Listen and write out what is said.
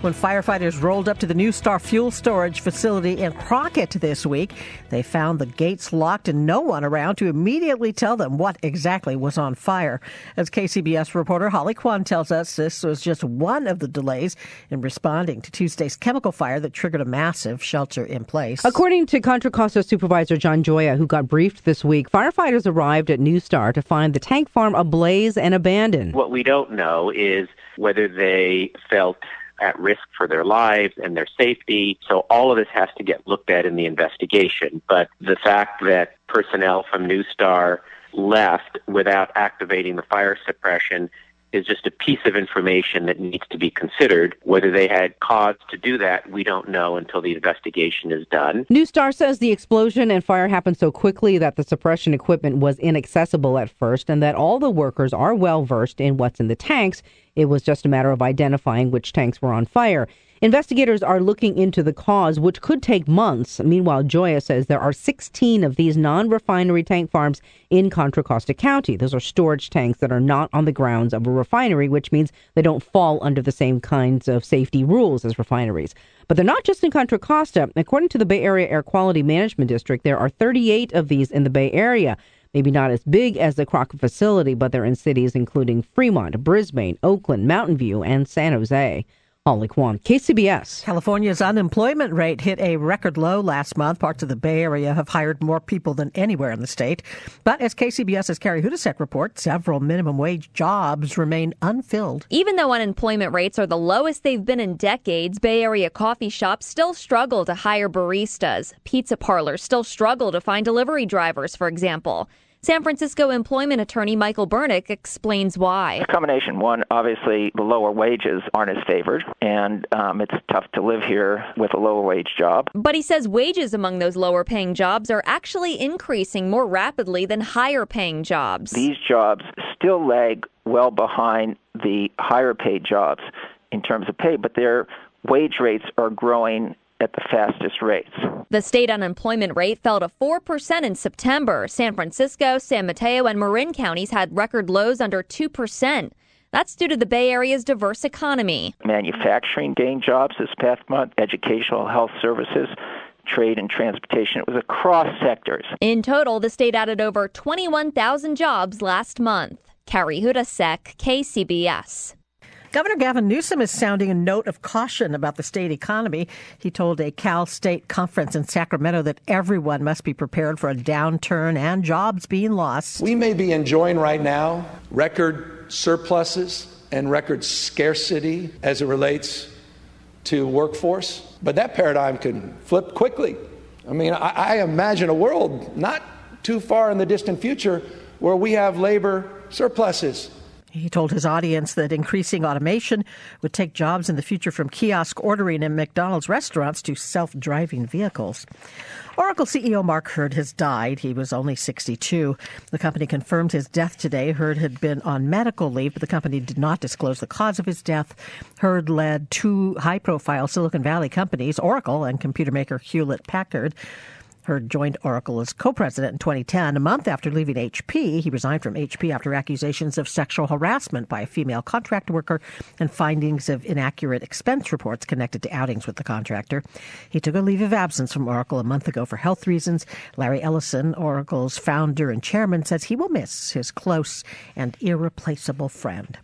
When firefighters rolled up to the NuStar fuel storage facility in Crockett this week, they found the gates locked and no one around to immediately tell them what exactly was on fire. As KCBS reporter Holly Quan tells us, this was just one of the delays in responding to Tuesday's chemical fire that triggered a massive shelter in place. According to Contra Costa Supervisor John Gioia, who got briefed this week, firefighters arrived at NuStar to find the tank farm ablaze and abandoned. What we don't know is whether they felt at risk for their lives and their safety. So all of this has to get looked at in the investigation. But the fact that personnel from NuStar left without activating the fire suppression is just a piece of information that needs to be considered. Whether they had cause to do that, we don't know until the investigation is done. NuStar says the explosion and fire happened so quickly that the suppression equipment was inaccessible at first and that all the workers are well versed in what's in the tanks. It was just a matter of identifying which tanks were on fire. Investigators are looking into the cause, which could take months. Meanwhile, Gioia says there are 16 of these non refinery tank farms in Contra Costa County. Those are storage tanks that are not on the grounds of a refinery, which means they don't fall under the same kinds of safety rules as refineries. But they're not just in Contra Costa. According to the Bay Area Air Quality Management District, there are 38 of these in the Bay Area. Maybe not as big as the Crockett facility, but they're in cities including Fremont, Brisbane, Oakland, Mountain View, and San Jose. Holly Quan, KCBS. California's unemployment rate hit a record low last month. Parts of the Bay Area have hired more people than anywhere in the state. But as KCBS's Carrie Hodousek reports, several minimum wage jobs remain unfilled. Even though unemployment rates are the lowest they've been in decades, Bay Area coffee shops still struggle to hire baristas. Pizza parlors still struggle to find delivery drivers, for example. San Francisco employment attorney Michael Bernick explains why. A combination. One, obviously, the lower wages aren't as favored, and um, it's tough to live here with a lower wage job. But he says wages among those lower paying jobs are actually increasing more rapidly than higher paying jobs. These jobs still lag well behind the higher paid jobs in terms of pay, but their wage rates are growing at the fastest rates. The state unemployment rate fell to 4% in September. San Francisco, San Mateo, and Marin counties had record lows under 2%. That's due to the Bay Area's diverse economy. Manufacturing gained jobs this past month, educational health services, trade and transportation. It was across sectors. In total, the state added over 21,000 jobs last month. Carrie Hodousek, KCBS. Governor Gavin Newsom is sounding a note of caution about the state economy. He told a Cal State conference in Sacramento that everyone must be prepared for a downturn and jobs being lost. We may be enjoying right now record surpluses and record scarcity as it relates to workforce, but that paradigm can flip quickly. I mean, I, I imagine a world not too far in the distant future where we have labor surpluses he told his audience that increasing automation would take jobs in the future from kiosk ordering in McDonald's restaurants to self driving vehicles. Oracle CEO Mark Hurd has died. He was only 62. The company confirmed his death today. Hurd had been on medical leave, but the company did not disclose the cause of his death. Hurd led two high profile Silicon Valley companies, Oracle and computer maker Hewlett Packard. Hurd joined Oracle as co president in 2010. A month after leaving HP, he resigned from HP after accusations of sexual harassment by a female contract worker and findings of inaccurate expense reports connected to outings with the contractor. He took a leave of absence from Oracle a month ago for health reasons. Larry Ellison, Oracle's founder and chairman, says he will miss his close and irreplaceable friend.